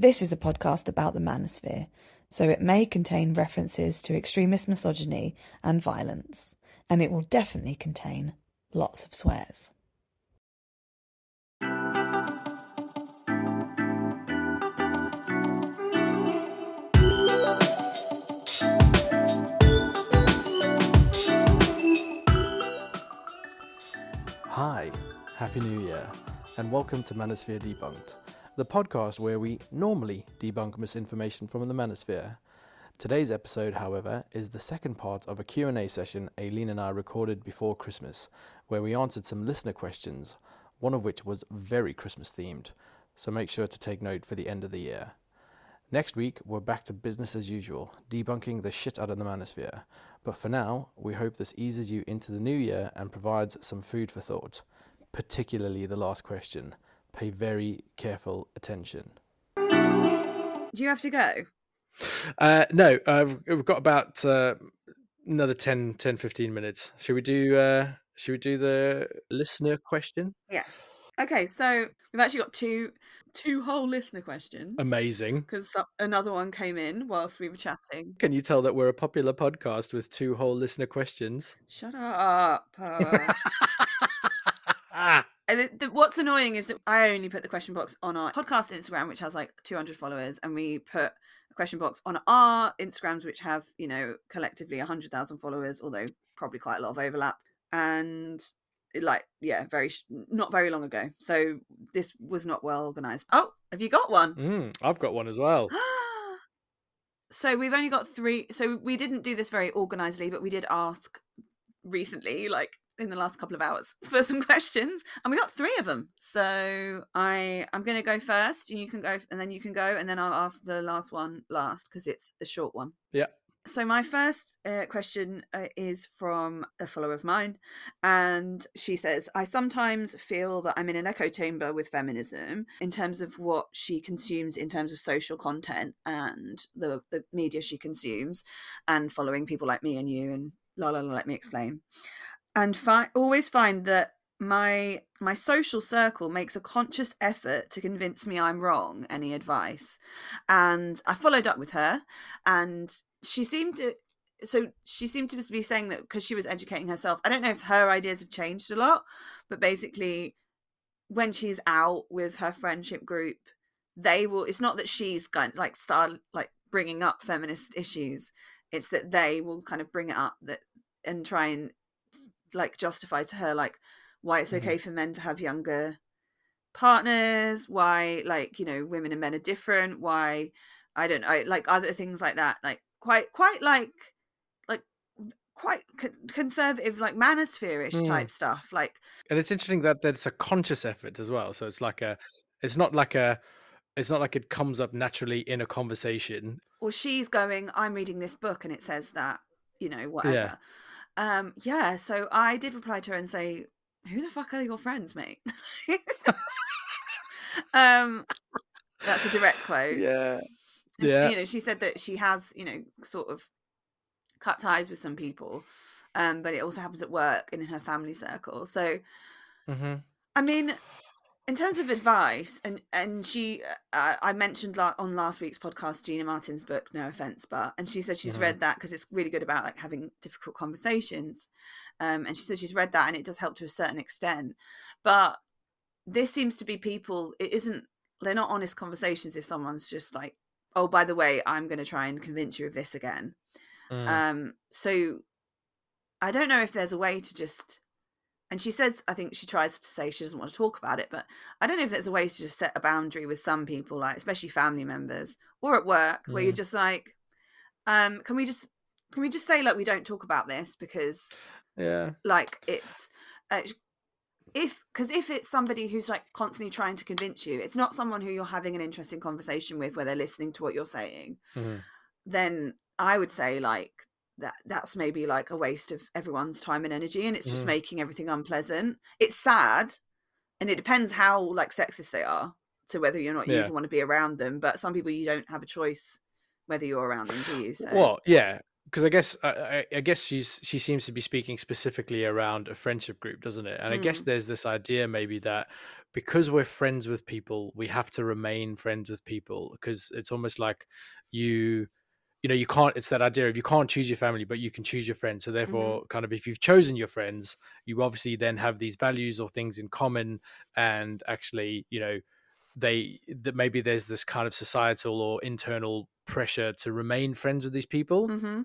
This is a podcast about the manosphere, so it may contain references to extremist misogyny and violence, and it will definitely contain lots of swears. Hi, Happy New Year, and welcome to Manosphere Debunked, the podcast where we normally debunk misinformation from the Manosphere. Today's episode, however, is the second part of a Q&A session Aileen and I recorded before Christmas, where we answered some listener questions, one of which was very Christmas themed, so make sure to take note for the end of the year. Next week, we're back to business as usual, debunking the shit out of the manosphere. But for now, we hope this eases you into the new year and provides some food for thought, particularly the last question. Pay very careful attention. Do you have to go? Uh, no, uh, we've got about uh, another 10, 10, 15 minutes. Should we do? Uh, should we do the listener question? Yeah. Okay, so we've actually got two two whole listener questions Amazing. because another one came in whilst we were chatting. Can you tell that we're a popular podcast with two whole listener questions? Shut up. Ah, the, the, what's annoying is that I only put the question box on our podcast Instagram, which has like 200 followers, and we put a question box on our Instagrams, which have, you know, collectively 100,000 followers, although probably quite a lot of overlap. And it, like, yeah, very, sh- not very long ago. So this was not well organized. Oh, have you got one? mm, I've got one as well. so we've only got three. So we didn't do this very organizedly, but we did ask recently, like in the last couple of hours, for some questions, and we got three of them. So I I'm going to go first, and you can go, and then you can go, and then I'll ask the last one last because it's a short one. Yeah. So my first uh, question uh, is from a follower of mine, and she says, "I sometimes feel that I'm in an echo chamber with feminism in terms of what she consumes in terms of social content and the the media she consumes, and following people like me and you and la la la. Let me explain, and fi- always find that." My my social circle makes a conscious effort to convince me I'm wrong. Any advice? And I followed up with her, and she seemed to so she seemed to be saying that because she was educating herself i don't know if her ideas have changed a lot but basically when she's out with her friendship group they will it's not that she's going like start like bringing up feminist issues it's that they will kind of bring it up that and try and like justify to her like why it's okay for men to have younger partners why like you know women and men are different why i don't know like other things like that like quite quite like like quite co- conservative like manosphere-ish Mm. type stuff like And it's interesting that that's a conscious effort as well. So it's like a, it's not like a, it's not like it comes up naturally in a conversation. or she's going i'm reading this book and it says that you know whatever um yeah so i did reply to her and say who the fuck are your friends mate um that's a direct quote Yeah. Yeah. you know she said that she has you know sort of cut ties with some people um but it also happens at work and in her family circle so hmm i mean in terms of advice and and she uh, i mentioned la- on last week's podcast gina martin's book no offense but and she said she's Mhm. read that because it's really good about like having difficult conversations um and she said she's read that and it does help to a certain extent but this seems to be people it isn't they're not honest conversations if someone's just like oh by the way i'm going to try and convince you of this again Mm. um so i don't know if there's a way to just and she says i think she tries to say she doesn't want to talk about it but i don't know if there's a way to just set a boundary with some people like especially family members or at work where you're just like um can we just can we just say like we don't talk about this because yeah. like it's uh, if because if it's somebody who's like constantly trying to convince you it's not someone who you're having an interesting conversation with where they're listening to what you're saying Mhm. then i would say like that that's maybe like a waste of everyone's time and energy and it's just Mhm. making everything unpleasant it's sad and it depends how like sexist they are to whether you're not you Yeah. even want to be around them but some people you don't have a choice whether you're around them do you so Well, yeah, because I guess I, I guess she's she seems to be speaking specifically around a friendship group, doesn't it? And I guess Mm. there's this idea maybe that because we're friends with people, we have to remain friends with people because it's almost like you you know you can't it's that idea of you can't choose your family but you can choose your friends so Mm-hmm. therefore kind of if you've chosen your friends you obviously then have these values or things in common and actually you know they that maybe there's this kind of societal or internal pressure to remain friends with these people hmm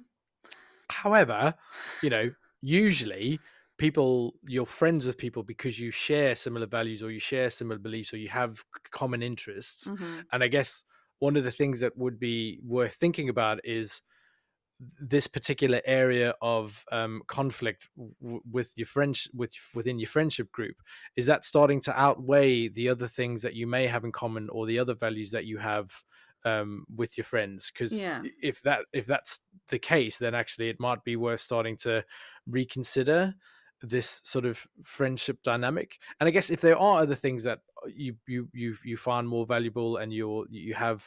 However, you know, usually people you're friends with people because you share similar values or you share similar beliefs or you have common interests. hmm And I guess one of the things that would be worth thinking about is this particular area of um, conflict w- with your friends with within your friendship group. Is that starting to outweigh the other things that you may have in common or the other values that you have um, with your friends? Because Yeah. if that if that's the case then actually it might be worth starting to reconsider this sort of friendship dynamic. And i guess if there are other things that you you you you find more valuable and you're you have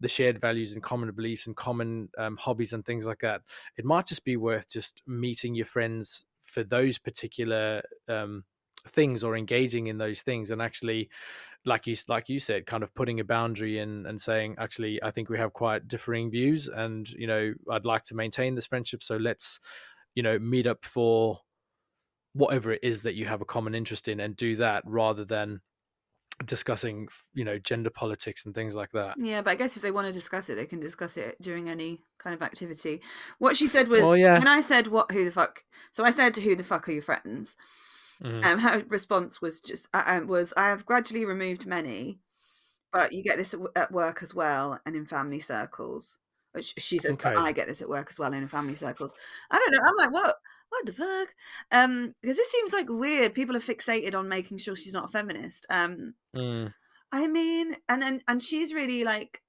the shared values and common beliefs and common um, hobbies and things like that it might just be worth just meeting your friends for those particular um, things or engaging in those things and actually like you like you said kind of putting a boundary in and saying actually i think we have quite differing views and you know i'd like to maintain this friendship so let's you know meet up for whatever it is that you have a common interest in and do that rather than discussing you know gender politics and things like that Yeah, but I guess if they want to discuss it, they can discuss it during any kind of activity. What she said was, well yeah when I said, "What? Who the fuck?" So I said, "Who the fuck are your friends?" Mhm. Um, her response was just uh, um, was, "I have gradually removed many, but you get this at, work as well and in family circles." Which she says, "But I get this at work as well and in family circles." I don't know. I'm like, what? What the fuck? Um, because this seems like weird. People are fixated on making sure she's not a feminist. Um, Mm, I mean, and then and she's really like,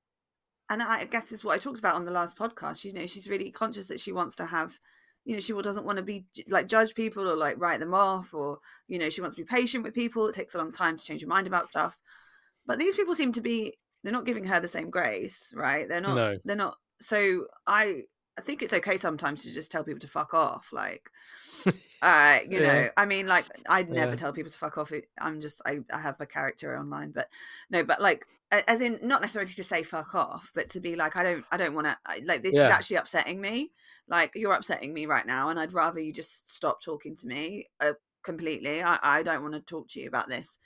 and I guess this is what I talked about on the last podcast. She's you know she's really conscious that she wants to have, you know, she doesn't want to be like judge people or like write them off or you know she wants to be patient with people. It takes a long time to change your mind about stuff, but these people seem to be they're not giving her the same grace, right? They're not. No. They're not. So I I think it's okay sometimes to just tell people to fuck off, like. Uh, you Yeah. know, I mean, like, I'd never Yeah. tell people to fuck off. I'm just, I, I have a character online, but no, but like, as in, not necessarily to say fuck off, but to be like, I don't, I don't want to, like, this Yeah. is actually upsetting me. Like, you're upsetting me right now, and I'd rather you just stop talking to me uh, completely. I, I don't want to talk to you about this.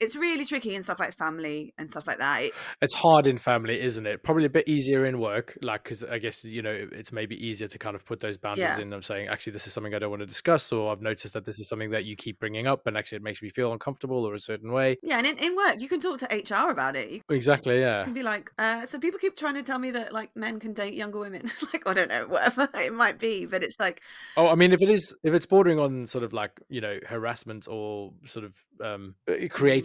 It's really tricky in stuff like family and stuff like that. It, it's hard in family isn't it probably a bit easier in work like because i guess you know it's maybe easier to kind of put those boundaries Yeah. in of saying actually this is something i don't want to discuss or i've noticed that this is something that you keep bringing up and actually it makes me feel uncomfortable or a certain way yeah, and in, in work, you can talk to HR about it. You exactly yeah can be like, uh, so people keep trying to tell me that like men can date younger women. like, I don't know, whatever it might be, but it's like, Oh, I mean, if it is, if it's bordering on sort of like you know harassment or sort of um, uh,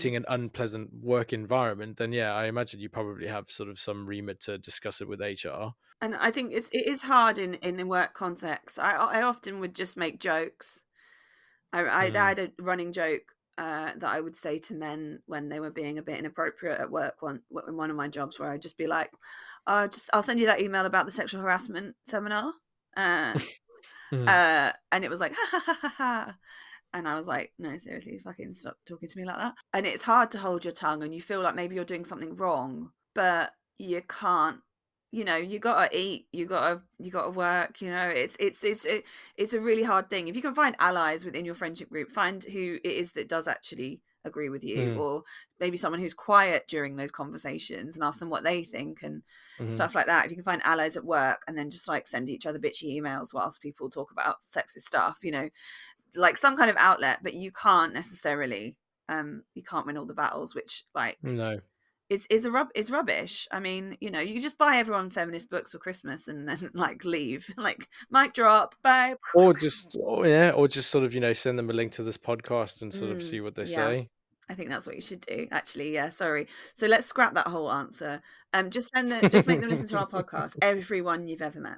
creating an unpleasant work environment, then yeah, I imagine you probably have sort of some remit to discuss it with HR. and I think it's it is hard in in work context. I I often would just make jokes. I I, Mm. I had a running joke uh, that I would say to men when they were being a bit inappropriate at work. One in one of my jobs, where I'd just be like, "Uh, just I'll send you that email about the sexual harassment seminar," uh, Mm. uh, and it was like, "Ha ha ha ha ha." And I was like, no, seriously, fucking stop talking to me like that. And it's hard to hold your tongue and you feel like maybe you're doing something wrong, but you can't you know you gotta eat you gotta you gotta work you know it's it's it's it, it's a really hard thing if you can find allies within your friendship group find who it is that does actually agree with you Mm. or maybe someone who's quiet during those conversations and ask them what they think and Mhm. stuff like that if you can find allies at work and then just like send each other bitchy emails whilst people talk about sexist stuff you know like some kind of outlet but you can't necessarily um you can't win all the battles which like No, is is a rub is rubbish. I mean, you know, you just buy everyone feminist books for Christmas and then like leave, like mic drop, bye. or just or, yeah, or just sort of you know send them a link to this podcast and sort of Mm, see what they yeah. say. I think that's what you should do. Actually, yeah. Sorry. So let's scrap that whole answer. Um, just send them, just make them listen to our podcast. Everyone you've ever met.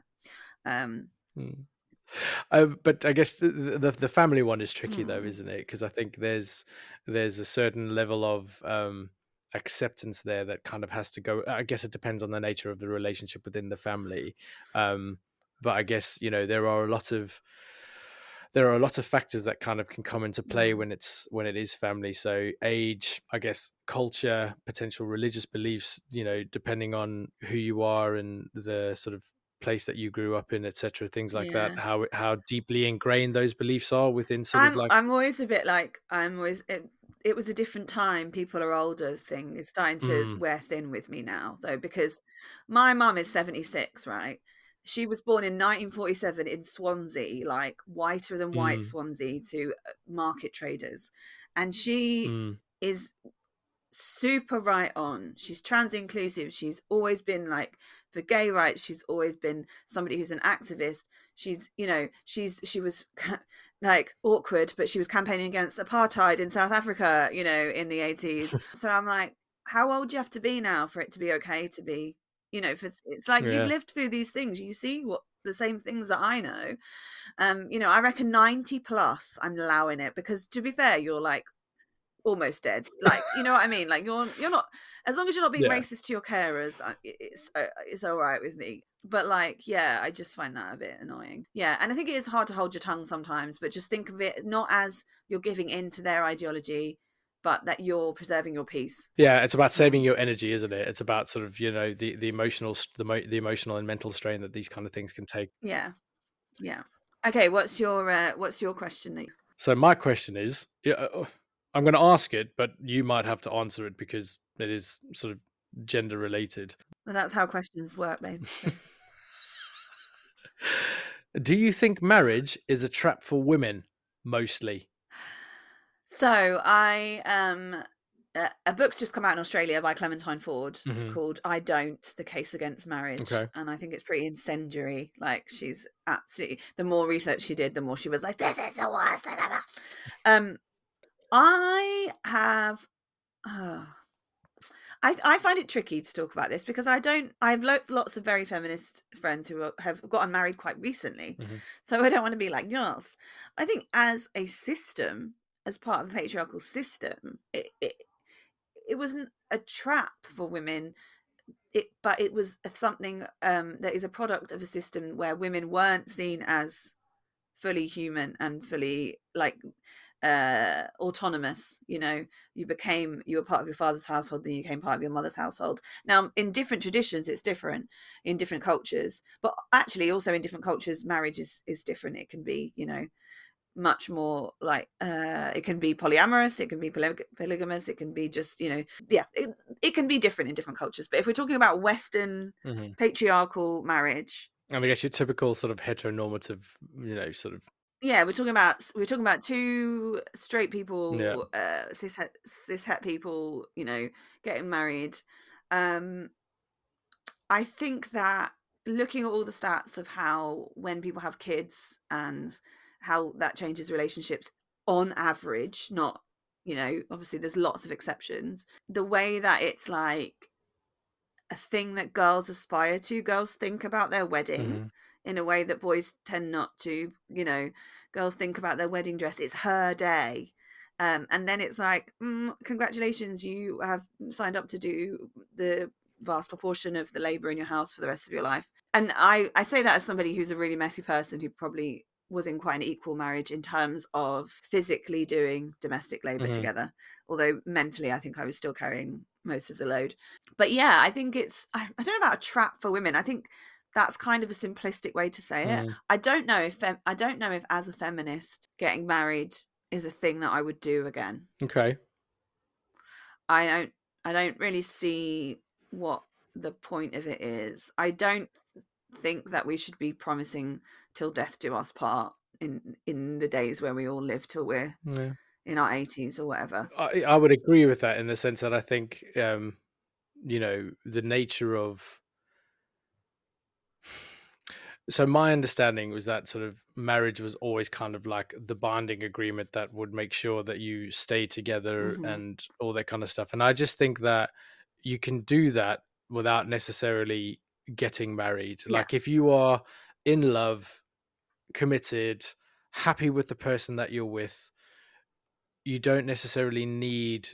Um, Mm. Uh, but I guess the, the the family one is tricky though, Mm. isn't it? Because I think there's there's a certain level of um, acceptance there that kind of has to go. I guess it depends on the nature of the relationship within the family. Um, but I guess you know there are a lot of there are a lot of factors that kind of can come into play Mm. when it's when it is family. So age, I guess, culture, potential religious beliefs. You know, depending on who you are and the sort of place that you grew up in, etc. Things like that. How how deeply ingrained those beliefs are within sort of I'm like. I'm always a bit like I'm always it, it was a different time. People are older thing is starting to Mm. wear thin with me now though because my mum is 76, right? She was born in 1947 in Swansea, like whiter than white Mm. Swansea to uh, market traders. And she Mm. is super right on. She's trans inclusive. She's always been like for gay rights. She's always been somebody who's an activist. She's, you know, she's she was like awkward, but she was campaigning against apartheid in South Africa, you know, in the 80s. so I'm like, how old do you have to be now for it to be okay to be, you know, it's, it's like Yeah. you've lived through these things. You see what the same things that I know. Um, you know, I reckon 90 plus I'm allowing it because to be fair, you're like almost dead. Like, you know what I mean? Like you're you're not as long as you're not being Yeah. racist to your carers, it's uh, it's all right with me. But like, yeah, I just find that a bit annoying. Yeah, and I think it is hard to hold your tongue sometimes, but just think of it not as you're giving in to their ideology, but that you're preserving your peace. Yeah, it's about saving your energy, isn't it? It's about sort of you know the the emotional the mo- the emotional and mental strain that these kind of things can take. Yeah, yeah. Okay, what's your uh, what's your question? Nick? So my question is, yeah, uh, I'm going to ask it, but you might have to answer it because it is sort of gender related. Well, that's how questions work, babe. Do you think marriage is a trap for women mostly? So I um uh, a book's just come out in Australia by Clementine Ford Mhm. called I Don't The Case Against Marriage Okay. and I think it's pretty incendiary like she's absolutely the more research she did the more she was like this is the worst thing ever um I have uh, I, I find it tricky to talk about this because I don't. I have lots, lots of very feminist friends who are, have gotten married quite recently, Mhm. so I don't want to be like yes. I think as a system, as part of the patriarchal system, it it, it wasn't a trap for women. It, but it was something um, that is a product of a system where women weren't seen as fully human and fully like uh autonomous you know you became you were part of your father's household then you became part of your mother's household. Now in different traditions it's different in different cultures but actually also in different cultures marriage is is different. It can be you know much more like uh it can be polyamorous it can be poly- polygamous it can be just you know yeah it, it can be different in different cultures. But if we're talking about western hmm patriarchal marriage And I guess your typical sort of heteronormative, you know, sort of yeah we're talking about we're talking about two straight people Yeah. uh cis cis het people you know getting married um i think that looking at all the stats of how when people have kids and how that changes relationships on average not you know obviously there's lots of exceptions the way that it's like a thing that girls aspire to girls think about their wedding Mhm. In a way that boys tend not to you know girls think about their wedding dress it's her day. Um, and then it's like mm, congratulations you have signed up to do the vast proportion of the labor in your house for the rest of your life. And i i say that as somebody who's a really messy person who probably was in quite an equal marriage in terms of physically doing domestic labor Mhm. together although mentally i think i was still carrying most of the load. But yeah i think it's i, I don't know about a trap for women. I think that's kind of a simplistic way to say it Mm. i don't know if fem- i don't know if as a feminist getting married is a thing that i would do again Okay. i don't i don't really see what the point of it is i don't think that we should be promising till death do us part in in the days where we all live till we're Yeah. in our 80s or whatever I, I would agree with that in the sense that I think, um, you know, the nature of. So my understanding was that sort of marriage was always kind of like the bonding agreement that would make sure that you stay together Mhm. and all that kind of stuff. And I just think that you can do that without necessarily getting married. Yeah. Like if you are in love, committed, happy with the person that you're with, you don't necessarily need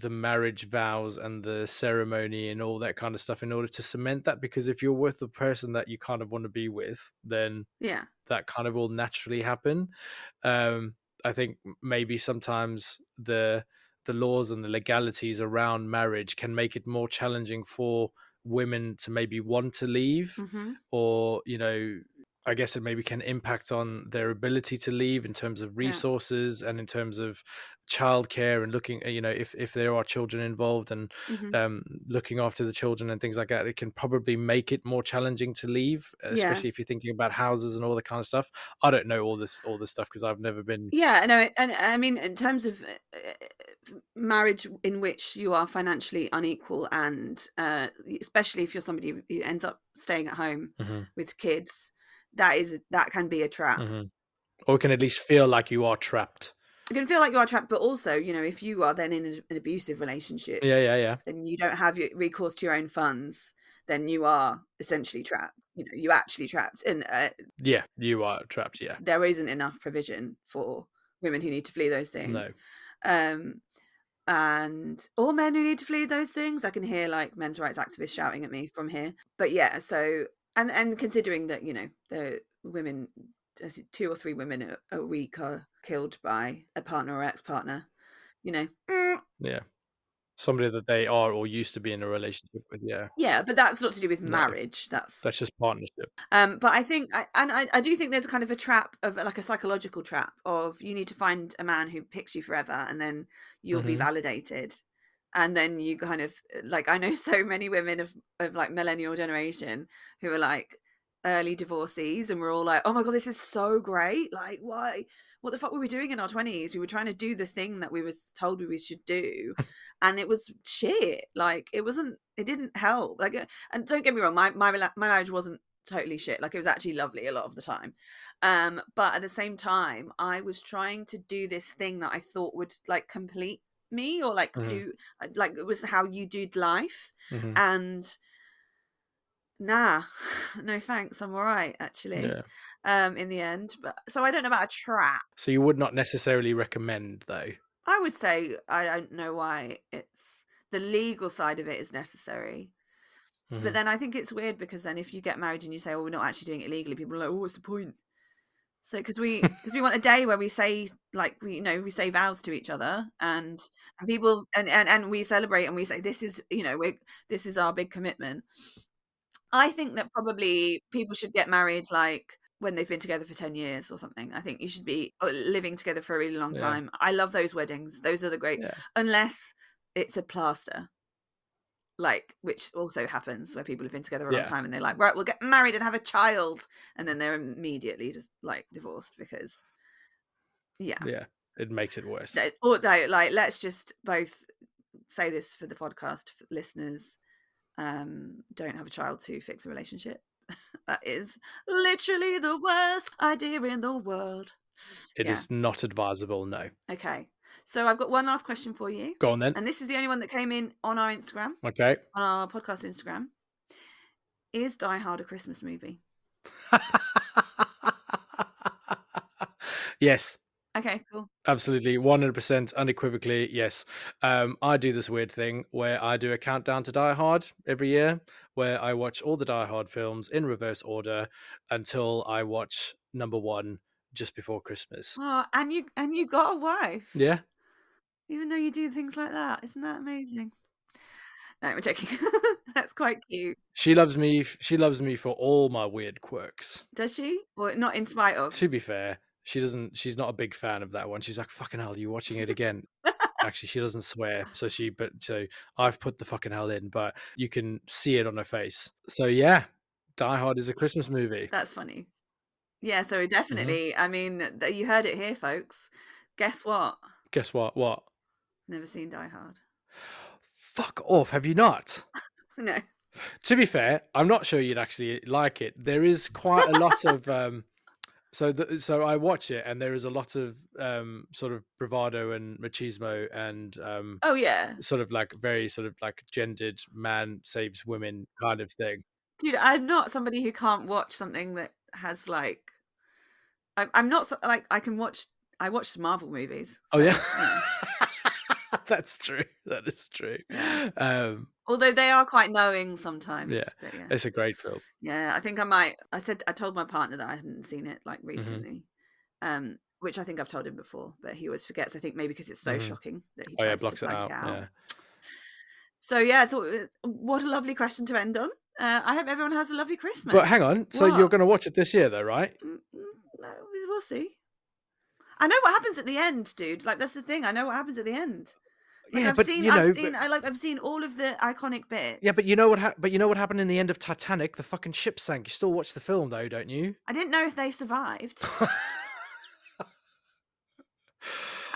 the marriage vows and the ceremony and all that kind of stuff in order to cement that because if you're with the person that you kind of want to be with then Yeah. that kind of will naturally happen um i think maybe sometimes the the laws and the legalities around marriage can make it more challenging for women to maybe want to leave hmm or you know i guess it maybe can impact on their ability to leave in terms of Yeah. resources and in terms of childcare and looking uh, you know if if there are children involved and hmm um looking after the children and things like that it can probably make it more challenging to leave Yeah. especially if you're thinking about houses and all the kind of stuff i don't know all this all this stuff because i've never been Yeah, no, and I mean, in terms of uh, uh, marriage in which you are financially unequal, and uh, especially if you're somebody who ends up staying at home Mhm, with kids, that is that can be a trap. mhm. or can at least feel like you are trapped You can feel like you are trapped, but also, you know, if you are then in a- an abusive relationship yeah yeah yeah and you don't have your recourse to your own funds, then you are essentially trapped. You know, you actually trapped, and uh, yeah you are trapped yeah there isn't enough provision for women who need to flee those things. no um and or men who need to flee those things i can hear like men's rights activists shouting at me from here but yeah so and and considering that you know the women two or three women a, a week are killed by a partner or ex-partner you know? Mm, yeah. Somebody that they are or used to be in a relationship with yeah. Yeah but that's not to do with No. marriage that's that's just partnership. Um, but I think, I, and I, I do think there's kind of a trap of like a psychological trap of you need to find a man who picks you forever, and then you'll be Mhm. validated, and then you kind of like I know so many women of of like millennial generation who are like early divorcees, and we're all like, oh my god, this is so great! Like, why? What the fuck were we doing in our twenties? We were trying to do the thing that we were told we should do, and it was shit. Like, it wasn't. It didn't help. Like, uh, and don't get me wrong, my my my marriage wasn't totally shit like it was actually lovely a lot of the time um but at the same time i was trying to do this thing that i thought would like complete me or like Mhm. do uh, like it was how you did life Mhm. and nah no thanks i'm all right actually yeah um in the end but so i don't know about a trap so you would not necessarily recommend though i would say i don't know why it's the legal side of it is necessary Mhm. But then I think it's weird because then if you get married and you say, "Oh, we're not actually doing it legally," people are like, "Oh, what's the point?" So because we because we want a day where we say like we you know we say vows to each other and and people and and, and we celebrate and we say this is you know we this is our big commitment. I think that probably people should get married like when they've been together for 10 years or something. I think you should be uh, living together for a really long Yeah. time. I love those weddings. Those are the great Yeah. unless it's a plaster like which also happens where people have been together a long Yeah. time and they're like right we'll get married and have a child. And then they're immediately just like divorced because yeah, yeah it makes it worse. Although like let's just both say this for the podcast listeners um don't have a child to fix a relationship. That is literally the worst idea in the world. It is yeah. not advisable no. Okay so i've got one last question for you go on then and this is the only one that came in on our instagram okay on our podcast Instagram. Is Die Hard a Christmas movie? yes Okay, cool. absolutely 100% unequivocally yes um i do this weird thing where i do a countdown to die hard every year where i watch all the die hard films in reverse order until i watch number one just before christmas Oh, and you and you got a wife, yeah even though you do things like that. Isn't that amazing? No, I'm joking. That's quite cute. she loves me she loves me for all my weird quirks Does she? Or not in spite of? to be fair she doesn't she's not a big fan of that one she's like fucking hell you watching it again actually she doesn't swear so she but so i've put the fucking hell in but you can see it on her face so yeah die hard is a christmas movie That's funny. Yeah, so Mm-hmm. definitely. I mean, th- you heard it here, folks. Guess what? guess what what Never seen Die Hard. fuck off have you not No. to be fair i'm not sure you'd actually like it there is quite a lot of um so the, so i watch it and there is a lot of um sort of bravado and machismo and um Oh yeah, sort of like very sort of like gendered man saves women kind of thing dude. I'm not somebody who can't watch something that has like. I'm, I'm not so- like I can watch. I watch Marvel movies. oh so, yeah. That's true. That is true. Yeah. Um, Although they are quite knowing sometimes. Yeah. yeah. it's a great film. Yeah, I think I might. I said I told my partner that I hadn't seen it like Mm-hmm. recently, um, which I think I've told him before, but he always forgets. I think maybe because it's so Mhm. shocking that he Oh tries yeah, blocks to it out. out. Yeah. So yeah, I thought uh, what a lovely question to end on. Uh, I hope everyone has a lovely Christmas. But hang on. So you're going to watch it this year, though, right? Mm, mm, we'll see. I know what happens at the end, dude. Like that's the thing. I know what happens at the end. Like, yeah, I've but seen, you know, I've but- seen, I like, I've seen all of the iconic bits. yeah, but you know what? Ha- but you know what happened in the end of Titanic? The fucking ship sank. You still watch the film, though, don't you? I didn't know if they survived.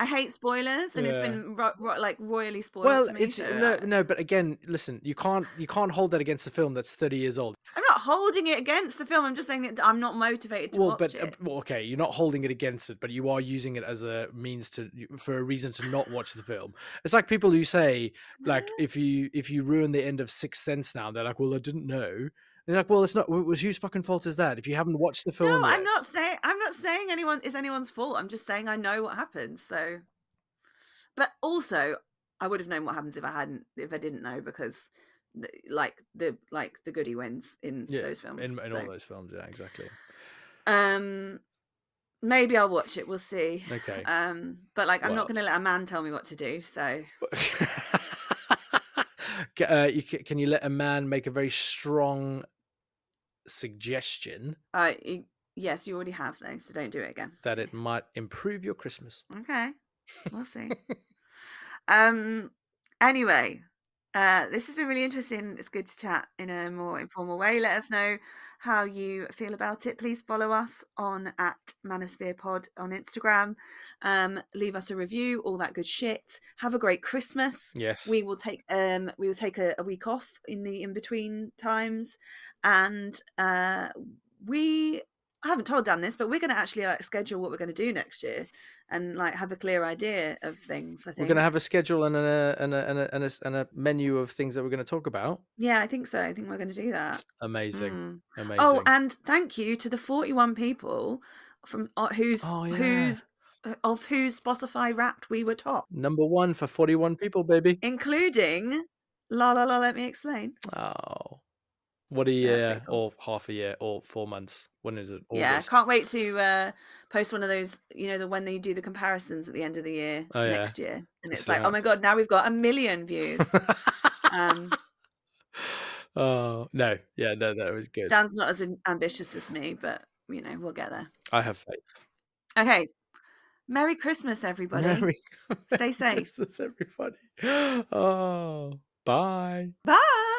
I hate spoilers, and it's been ro- ro- like royally spoiled. well, for me, it's so no, I- no. But again, listen, you can't you can't hold that against a film that's thirty years old. I'm not holding it against the film. I'm just saying that I'm not motivated to well, watch but uh, it. well, okay, you're not holding it against it, but you are using it as a means to for a reason to not watch the film. It's like people who say like if you if you ruin the end of Sixth Sense now, they're like, well, I didn't know. You're like, well, it's not. was whose fucking fault is that? If you haven't watched the film, no, I'm not saying I'm not saying anyone is anyone's fault. I'm just saying I know what happens. So, but also I would have known what happens if I hadn't if I didn't know because the- like the like the goody wins in Yeah, those films. in, in so, all those films. Yeah, exactly. um, maybe I'll watch it. We'll see. Okay. Um, but like I'm not going to let a man tell me what to do. So uh, you, ca- can you let a man make a very strong suggestion uh, yes, you already have though. So don't do it again. that it might improve your Christmas? Okay, we'll see. um. Anyway, uh, this has been really interesting. It's good to chat in a more informal way. Let us know how you feel about it. Please follow us on at Manosphere Pod on Instagram. Um, leave us a review, all that good shit. Have a great Christmas. Yes. We will take um we will take a, a week off in the in between times, and uh, we I haven't told Dan this, but we're going to actually like schedule what we're going to do next year, and like have a clear idea of things. I think We're going to have a schedule and a, and, a, and, a, and, a, and a menu of things that we're going to talk about. yeah, I think so. I think we're going to do that. Amazing. Mm. Amazing. Oh, and thank you to the forty-one people from uh, whose Oh, yeah. whose uh, of whose Spotify Wrapped we were top, Number one for 41 people, baby. including la la la. Let me explain. Oh. What a year, cool. or half a year, or four months. When is it? Yeah, August. can't wait to uh, post one of those. You know, the when they do the comparisons at the end of the year Oh, yeah. next year, and it's See like, oh my god, now we've got a million views. um, oh no, yeah, no, that was good. Dan's not as ambitious as me, but you know, we'll get there. I have faith. Okay, Merry Christmas, everybody. Merry Stay safe. Christmas, everybody. Oh, bye. Bye.